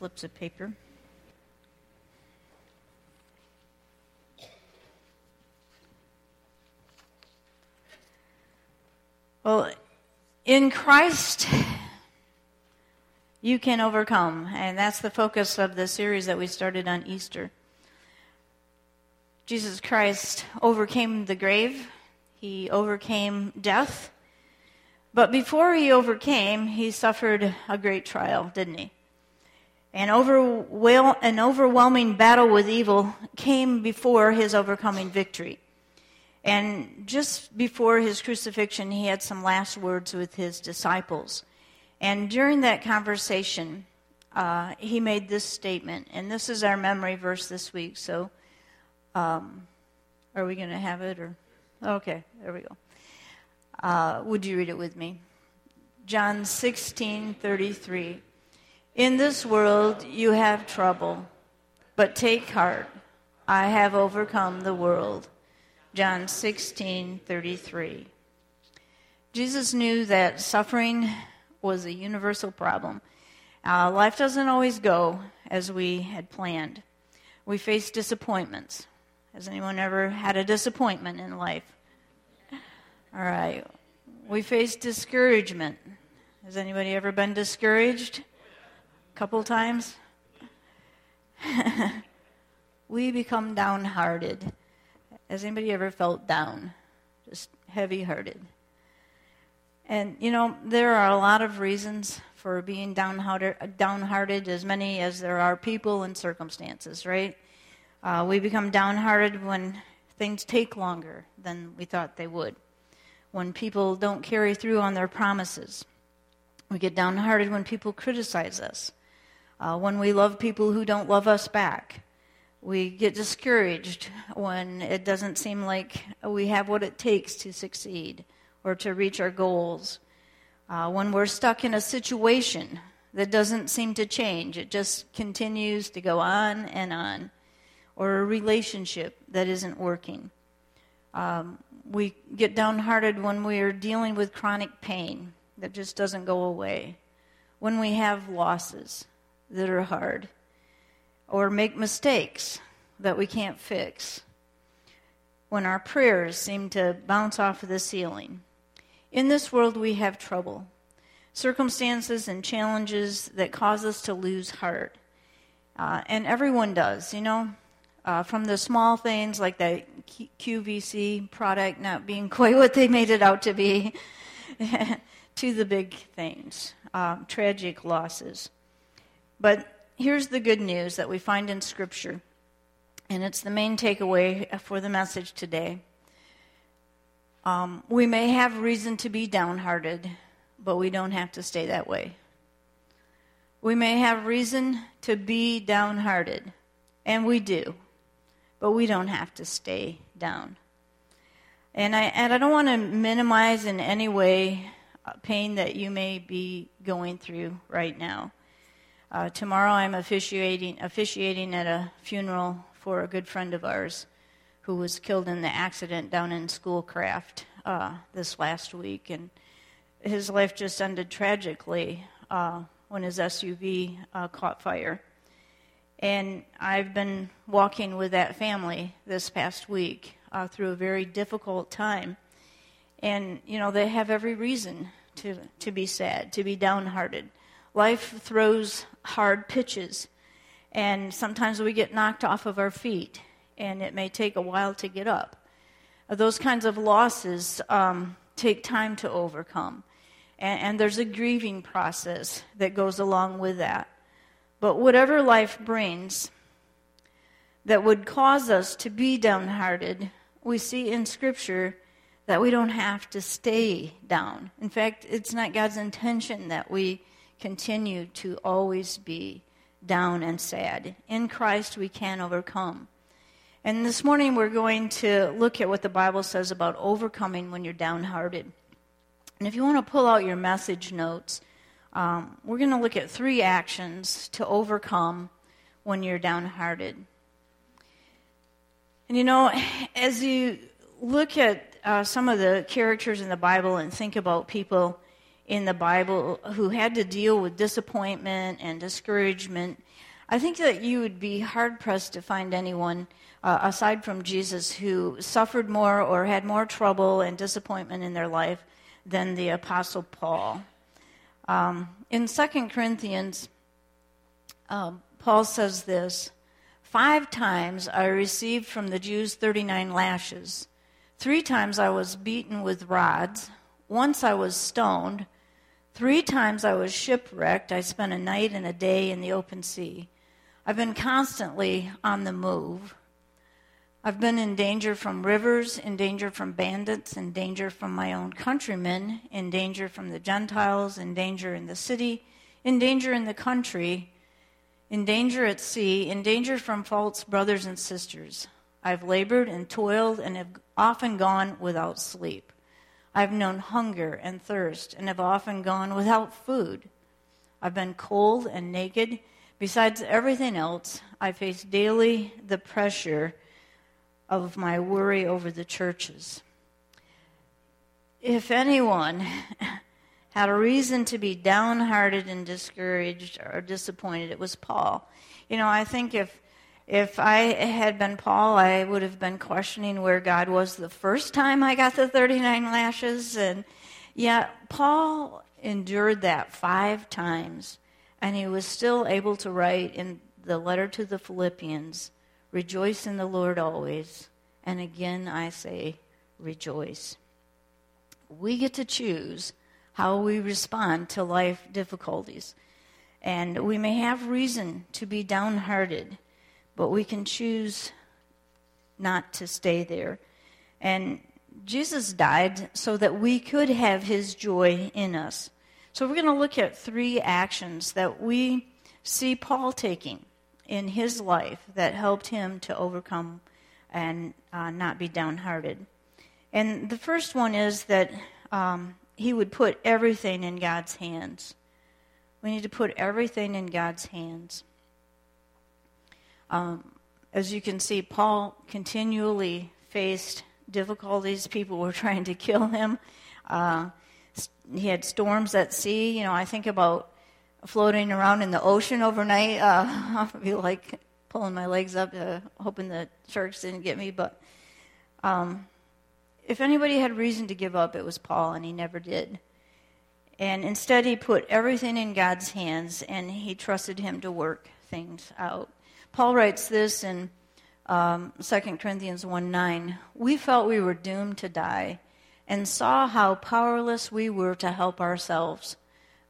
slips of paper. Well, in Christ, you can overcome. And that's the focus of the series that we started on Easter. Jesus Christ overcame the grave, he overcame death. But before he overcame, he suffered a great trial, didn't he? An, overwhel- an overwhelming battle with evil came before his overcoming victory. And just before his crucifixion, he had some last words with his disciples. And during that conversation, uh, he made this statement. And this is our memory verse this week. So, um, are we going to have it? or Okay, there we go. Uh, would you read it with me? John 16 33. In this world you have trouble, but take heart. I have overcome the world. John 16 33. Jesus knew that suffering was a universal problem. Uh, life doesn't always go as we had planned. We face disappointments. Has anyone ever had a disappointment in life? All right. We face discouragement. Has anybody ever been discouraged? Couple times? we become downhearted. Has anybody ever felt down? Just heavy hearted. And, you know, there are a lot of reasons for being downhearted, downhearted as many as there are people and circumstances, right? Uh, we become downhearted when things take longer than we thought they would when people don't carry through on their promises. We get downhearted when people criticize us, uh, when we love people who don't love us back. We get discouraged when it doesn't seem like we have what it takes to succeed or to reach our goals. Uh, when we're stuck in a situation that doesn't seem to change, it just continues to go on and on, or a relationship that isn't working. Um, we get downhearted when we are dealing with chronic pain that just doesn't go away, when we have losses that are hard, or make mistakes that we can't fix, when our prayers seem to bounce off of the ceiling. In this world, we have trouble, circumstances and challenges that cause us to lose heart. Uh, and everyone does, you know uh, from the small things like the QVC product not being quite what they made it out to be, to the big things, uh, tragic losses. But here's the good news that we find in Scripture, and it's the main takeaway for the message today. Um, we may have reason to be downhearted, but we don't have to stay that way. We may have reason to be downhearted, and we do but we don't have to stay down. And I, and I don't want to minimize in any way uh, pain that you may be going through right now. Uh, tomorrow I'm officiating, officiating at a funeral for a good friend of ours who was killed in the accident down in Schoolcraft uh, this last week. And his life just ended tragically uh, when his SUV uh, caught fire. And I've been walking with that family this past week uh, through a very difficult time. And, you know, they have every reason to, to be sad, to be downhearted. Life throws hard pitches, and sometimes we get knocked off of our feet, and it may take a while to get up. Uh, those kinds of losses um, take time to overcome, and, and there's a grieving process that goes along with that. But whatever life brings that would cause us to be downhearted, we see in Scripture that we don't have to stay down. In fact, it's not God's intention that we continue to always be down and sad. In Christ, we can overcome. And this morning, we're going to look at what the Bible says about overcoming when you're downhearted. And if you want to pull out your message notes, um, we're going to look at three actions to overcome when you're downhearted. And you know, as you look at uh, some of the characters in the Bible and think about people in the Bible who had to deal with disappointment and discouragement. I think that you would be hard pressed to find anyone uh, aside from Jesus who suffered more or had more trouble and disappointment in their life than the Apostle Paul. Um, in 2 Corinthians, um, Paul says this Five times I received from the Jews 39 lashes. Three times I was beaten with rods. Once I was stoned. Three times I was shipwrecked. I spent a night and a day in the open sea. I've been constantly on the move. I've been in danger from rivers, in danger from bandits, in danger from my own countrymen, in danger from the Gentiles, in danger in the city, in danger in the country, in danger at sea, in danger from false brothers and sisters. I've labored and toiled and have often gone without sleep. I've known hunger and thirst and have often gone without food. I've been cold and naked. Besides everything else, I face daily the pressure of my worry over the churches. If anyone had a reason to be downhearted and discouraged or disappointed, it was Paul. You know, I think if if I had been Paul, I would have been questioning where God was the first time I got the 39 lashes. And yet, Paul endured that five times, and he was still able to write in the letter to the Philippians Rejoice in the Lord always. And again, I say, rejoice. We get to choose how we respond to life difficulties. And we may have reason to be downhearted but we can choose not to stay there. And Jesus died so that we could have his joy in us. So we're going to look at three actions that we see Paul taking in his life that helped him to overcome and uh, not be downhearted. And the first one is that um, he would put everything in God's hands. We need to put everything in God's hands. Um, as you can see, Paul continually faced difficulties. People were trying to kill him. Uh, he had storms at sea. You know, I think about floating around in the ocean overnight. Uh, I'd be like pulling my legs up, uh, hoping the sharks didn't get me. But um, if anybody had reason to give up, it was Paul, and he never did. And instead, he put everything in God's hands, and he trusted him to work things out. Paul writes this in um, 2 Corinthians 1 9. We felt we were doomed to die and saw how powerless we were to help ourselves.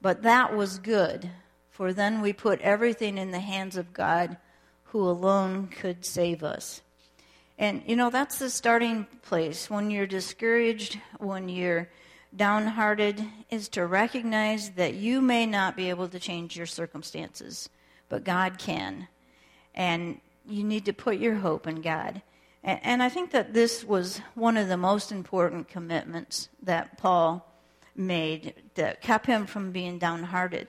But that was good, for then we put everything in the hands of God, who alone could save us. And, you know, that's the starting place. When you're discouraged, when you're downhearted, is to recognize that you may not be able to change your circumstances, but God can and you need to put your hope in God. And, and I think that this was one of the most important commitments that Paul made that kept him from being downhearted.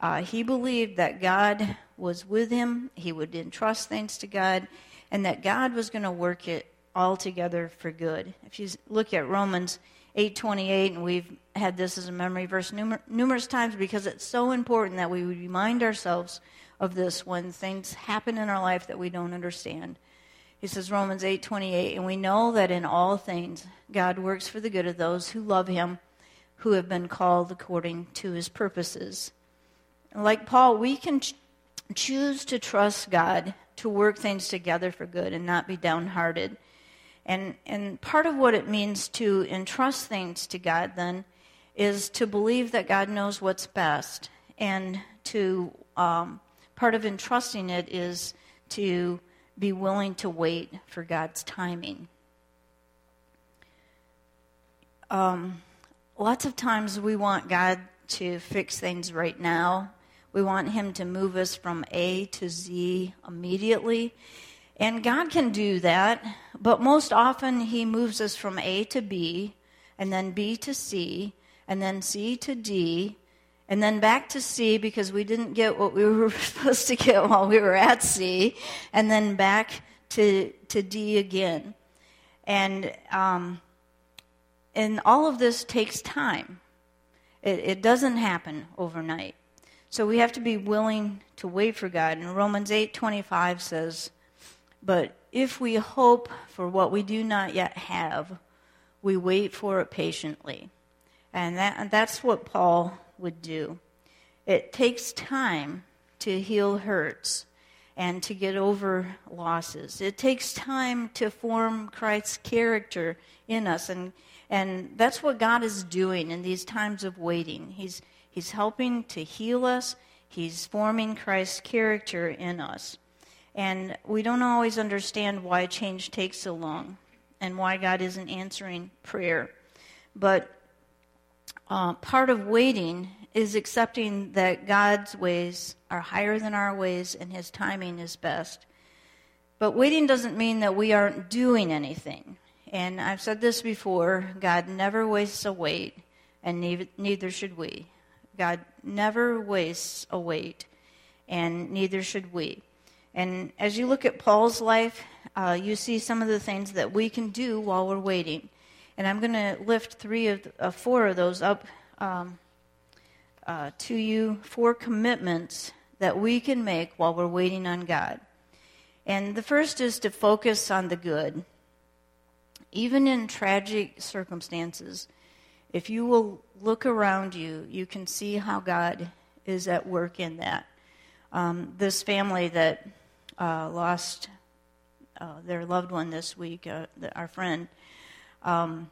Uh, he believed that God was with him, he would entrust things to God, and that God was going to work it all together for good. If you look at Romans 8:28 and we've had this as a memory verse numer- numerous times because it's so important that we remind ourselves of this when things happen in our life that we don't understand. He says Romans 8:28 and we know that in all things God works for the good of those who love him who have been called according to his purposes. Like Paul, we can ch- choose to trust God to work things together for good and not be downhearted. And and part of what it means to entrust things to God then is to believe that God knows what's best and to um, part of entrusting it is to be willing to wait for God's timing. Um, lots of times we want God to fix things right now. We want Him to move us from A to Z immediately. And God can do that, but most often He moves us from A to B, and then B to C, and then C to D, and then back to C because we didn't get what we were supposed to get while we were at C, and then back to, to D again. And, um, and all of this takes time. It, it doesn't happen overnight. So we have to be willing to wait for God. And Romans 8:25 says, "But if we hope for what we do not yet have, we wait for it patiently." And that that's what Paul would do. It takes time to heal hurts and to get over losses. It takes time to form Christ's character in us and and that's what God is doing in these times of waiting. He's he's helping to heal us. He's forming Christ's character in us. And we don't always understand why change takes so long and why God isn't answering prayer. But uh, part of waiting is accepting that God's ways are higher than our ways and his timing is best. But waiting doesn't mean that we aren't doing anything. And I've said this before God never wastes a wait, and neither should we. God never wastes a wait, and neither should we. And as you look at Paul's life, uh, you see some of the things that we can do while we're waiting. And I'm going to lift three of uh, four of those up um, uh, to you, four commitments that we can make while we're waiting on God. And the first is to focus on the good. Even in tragic circumstances, if you will look around you, you can see how God is at work in that. Um, this family that uh, lost uh, their loved one this week, uh, the, our friend, um,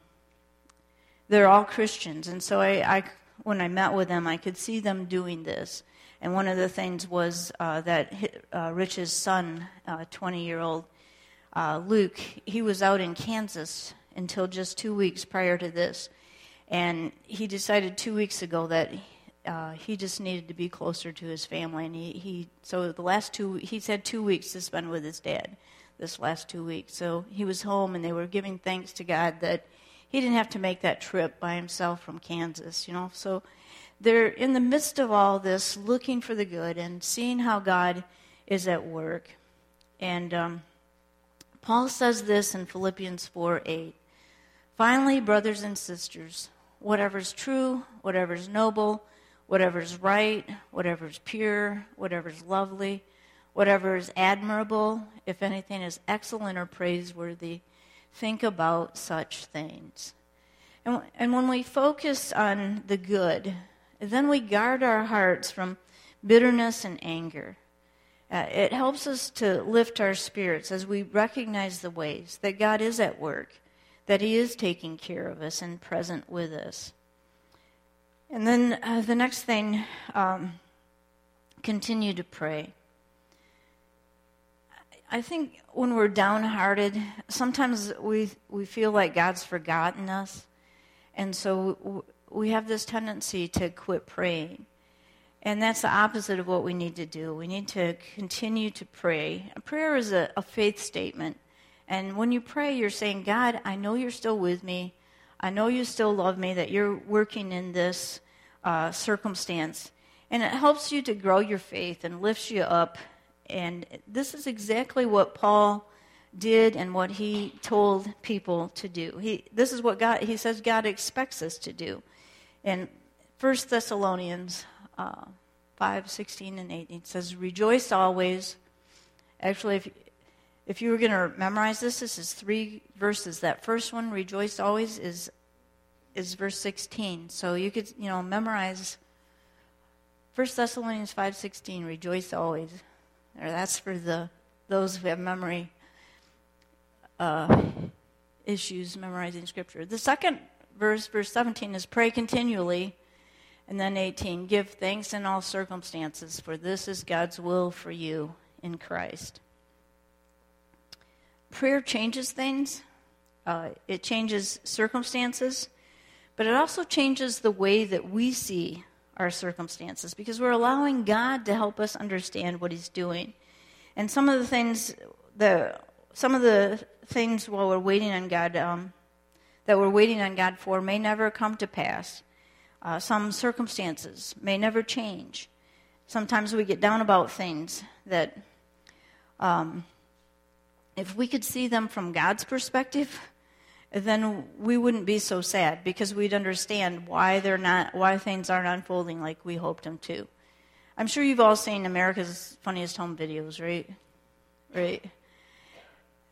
they're all Christians. And so I, I, when I met with them, I could see them doing this. And one of the things was uh, that uh, Rich's son, 20 year old uh, Luke, he was out in Kansas until just two weeks prior to this. And he decided two weeks ago that uh, he just needed to be closer to his family. And he, he, so the last two, he's had two weeks to spend with his dad this last two weeks. So he was home and they were giving thanks to God that he didn't have to make that trip by himself from Kansas, you know. So they're in the midst of all this looking for the good and seeing how God is at work. And um, Paul says this in Philippians 4 8. Finally, brothers and sisters, whatever's true, whatever's noble, whatever's right, whatever's pure, whatever's lovely, whatever is admirable, if anything is excellent or praiseworthy, think about such things. And, and when we focus on the good, then we guard our hearts from bitterness and anger. Uh, it helps us to lift our spirits as we recognize the ways that God is at work, that He is taking care of us and present with us. And then uh, the next thing, um, continue to pray. I think when we're downhearted, sometimes we, we feel like God's forgotten us. And so we have this tendency to quit praying. And that's the opposite of what we need to do. We need to continue to pray. A prayer is a, a faith statement. And when you pray, you're saying, God, I know you're still with me. I know you still love me, that you're working in this uh, circumstance. And it helps you to grow your faith and lifts you up. And this is exactly what Paul did and what he told people to do. He, this is what God, he says God expects us to do. In 1 Thessalonians uh, 5, 16, and 18 it says, Rejoice always. Actually, if, if you were going to memorize this, this is three verses. That first one, rejoice always, is is verse 16. So you could, you know, memorize 1 Thessalonians 5:16, rejoice always. Or that's for the those who have memory uh, issues memorizing scripture. The second verse, verse 17, is pray continually. And then 18, give thanks in all circumstances, for this is God's will for you in Christ. Prayer changes things, uh, it changes circumstances, but it also changes the way that we see our circumstances because we're allowing God to help us understand what He's doing. And some of the things, the, some of the things while we're waiting on God, um, that we're waiting on God for may never come to pass. Uh, some circumstances may never change. Sometimes we get down about things that, um, if we could see them from God's perspective, then we wouldn't be so sad because we'd understand why they're not why things aren't unfolding like we hoped them to. I'm sure you've all seen America's Funniest Home Videos, right? Right.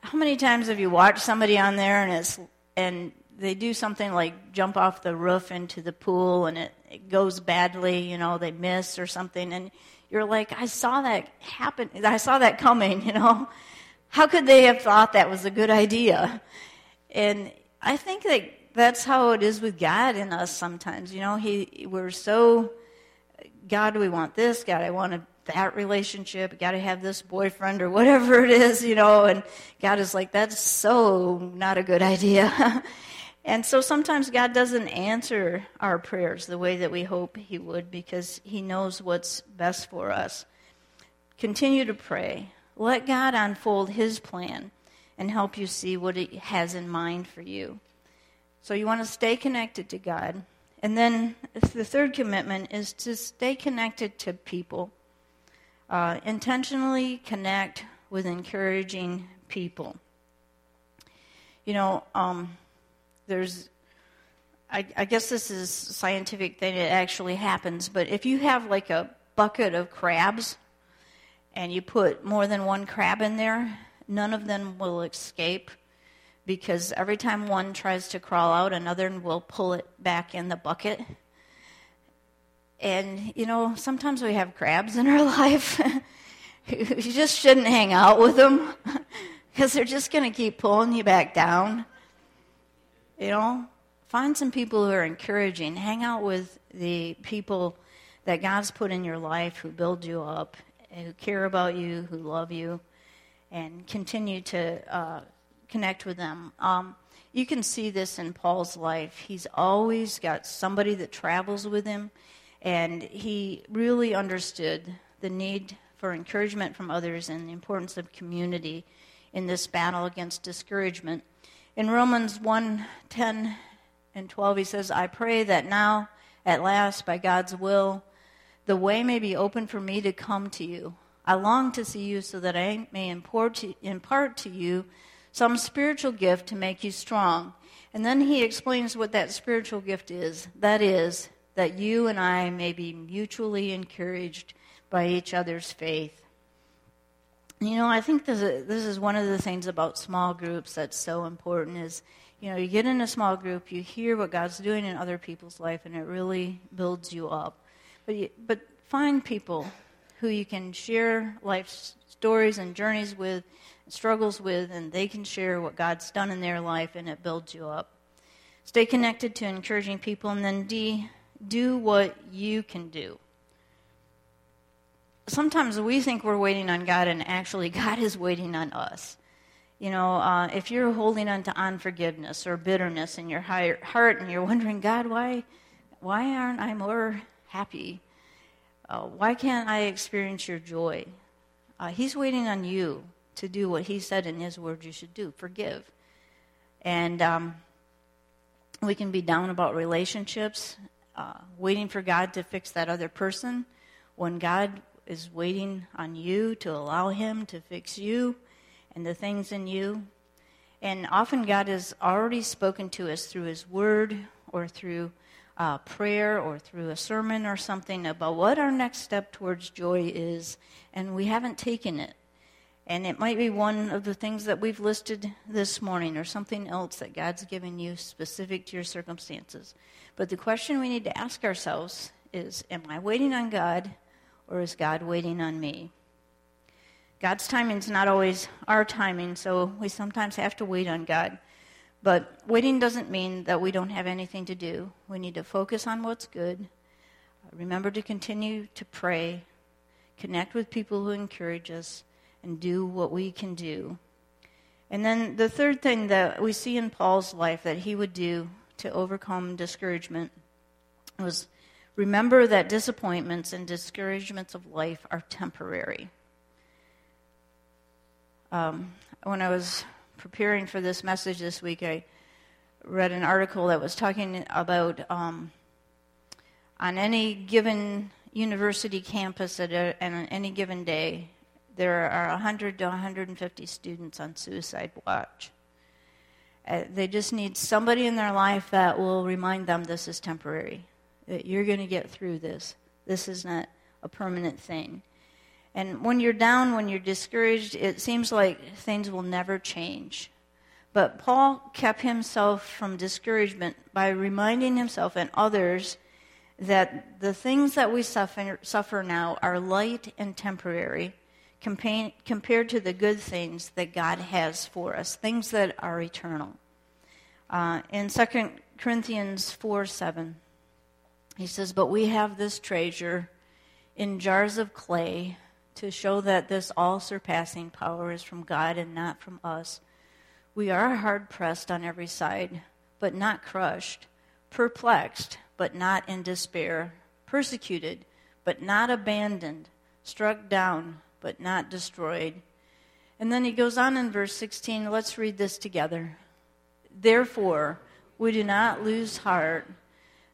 How many times have you watched somebody on there and it's and they do something like jump off the roof into the pool and it, it goes badly, you know, they miss or something and you're like, I saw that happen I saw that coming, you know. How could they have thought that was a good idea? And I think that that's how it is with God in us sometimes. You know, he we're so God, we want this. God, I want that relationship. Got to have this boyfriend or whatever it is, you know. And God is like, that's so not a good idea. and so sometimes God doesn't answer our prayers the way that we hope He would because He knows what's best for us. Continue to pray. Let God unfold His plan and help you see what He has in mind for you. So you want to stay connected to God. And then the third commitment is to stay connected to people. Uh, intentionally connect with encouraging people. You know, um, there's, I, I guess this is a scientific thing it actually happens, but if you have like a bucket of crabs and you put more than one crab in there, none of them will escape because every time one tries to crawl out, another will pull it back in the bucket. And, you know, sometimes we have crabs in our life. you just shouldn't hang out with them because they're just going to keep pulling you back down. You know, find some people who are encouraging. Hang out with the people that God's put in your life who build you up, who care about you, who love you and continue to uh, connect with them. Um, you can see this in Paul's life. He's always got somebody that travels with him, and he really understood the need for encouragement from others and the importance of community in this battle against discouragement. In Romans 1 10 and 12, he says, I pray that now, at last, by God's will, the way may be open for me to come to you. I long to see you so that I may impart to, you some spiritual gift to make you strong. And then he explains what that spiritual gift is. That is, that you and I may be mutually encouraged by each other's faith. You know, I think this is, this is one of the things about small groups that's so important is, you know, you get in a small group, you hear what God's doing in other people's life, and it really builds you up. But, you, but find people who you can share life stories and journeys with, struggles with, and they can share what God's done in their life, and it builds you up. Stay connected to encouraging people, and then D, do what you can do. Sometimes we think we're waiting on God, and actually, God is waiting on us. You know, uh, if you're holding on to unforgiveness or bitterness in your heart, and you're wondering, God, why, why aren't I more happy? Uh, why can't I experience your joy? Uh, he's waiting on you to do what he said in his word you should do forgive. And um, we can be down about relationships, uh, waiting for God to fix that other person, when God is waiting on you to allow him to fix you and the things in you. And often God has already spoken to us through his word or through uh, prayer or through a sermon or something about what our next step towards joy is, and we haven't taken it. And it might be one of the things that we've listed this morning or something else that God's given you specific to your circumstances. But the question we need to ask ourselves is Am I waiting on God or is God waiting on me? God's timing is not always our timing, so we sometimes have to wait on God. But waiting doesn't mean that we don't have anything to do. We need to focus on what's good. Remember to continue to pray, connect with people who encourage us, and do what we can do. And then the third thing that we see in Paul's life that he would do to overcome discouragement was remember that disappointments and discouragements of life are temporary. Um, when I was preparing for this message this week, I read an article that was talking about um, on any given university campus at a, on any given day, there are 100 to 150 students on suicide watch. Uh, they just need somebody in their life that will remind them this is temporary, that you're going to get through this. This is not a permanent thing. And when you're down, when you're discouraged, it seems like things will never change. But Paul kept himself from discouragement by reminding himself and others that the things that we suffer, suffer now are light and temporary compared to the good things that God has for us, things that are eternal. Uh, in 2 Corinthians 4 7, he says, But we have this treasure in jars of clay to show that this all surpassing power is from God and not from us. We are hard pressed on every side, but not crushed, perplexed, but not in despair, persecuted, but not abandoned, struck down, but not destroyed. And then he goes on in verse 16. Let's read this together. Therefore, we do not lose heart,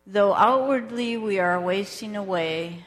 though outwardly we are wasting away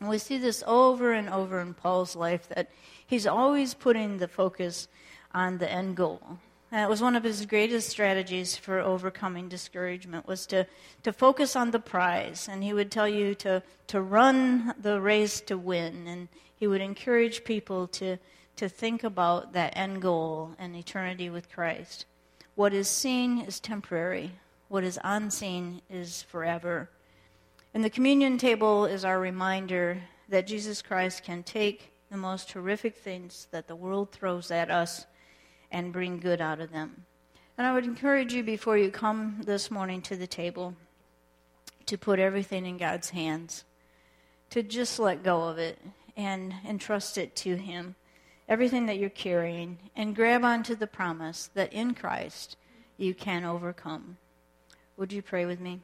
And we see this over and over in Paul's life that he's always putting the focus on the end goal. It was one of his greatest strategies for overcoming discouragement was to, to focus on the prize. And he would tell you to, to run the race to win. And he would encourage people to, to think about that end goal and eternity with Christ. What is seen is temporary. What is unseen is forever. And the communion table is our reminder that Jesus Christ can take the most horrific things that the world throws at us and bring good out of them. And I would encourage you before you come this morning to the table to put everything in God's hands, to just let go of it and entrust it to Him, everything that you're carrying, and grab onto the promise that in Christ you can overcome. Would you pray with me?